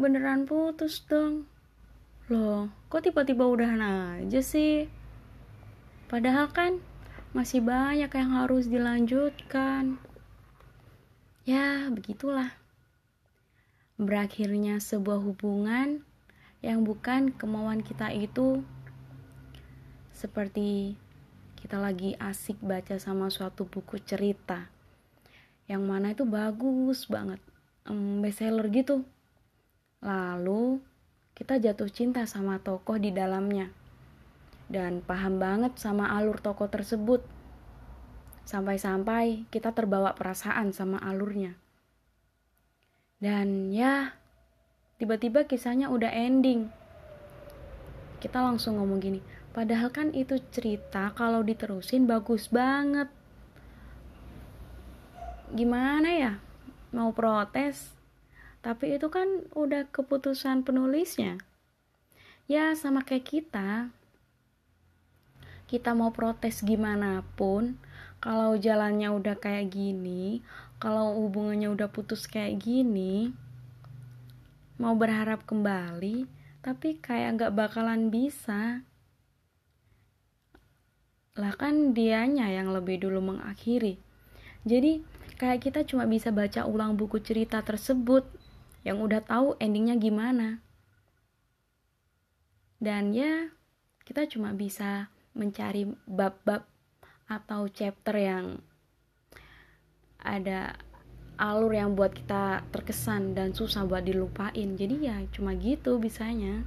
beneran putus dong. Loh, kok tiba-tiba udahan aja sih? Padahal kan masih banyak yang harus dilanjutkan. Ya, begitulah. Berakhirnya sebuah hubungan yang bukan kemauan kita itu seperti kita lagi asik baca sama suatu buku cerita yang mana itu bagus banget um, bestseller gitu lalu kita jatuh cinta sama tokoh di dalamnya dan paham banget sama alur tokoh tersebut sampai-sampai kita terbawa perasaan sama alurnya dan ya tiba-tiba kisahnya udah ending kita langsung ngomong gini Padahal kan itu cerita kalau diterusin bagus banget. Gimana ya? Mau protes? Tapi itu kan udah keputusan penulisnya. Ya sama kayak kita. Kita mau protes gimana pun, kalau jalannya udah kayak gini, kalau hubungannya udah putus kayak gini, mau berharap kembali, tapi kayak gak bakalan bisa lah kan dianya yang lebih dulu mengakhiri. Jadi kayak kita cuma bisa baca ulang buku cerita tersebut yang udah tahu endingnya gimana. Dan ya kita cuma bisa mencari bab-bab atau chapter yang ada alur yang buat kita terkesan dan susah buat dilupain. Jadi ya cuma gitu bisanya.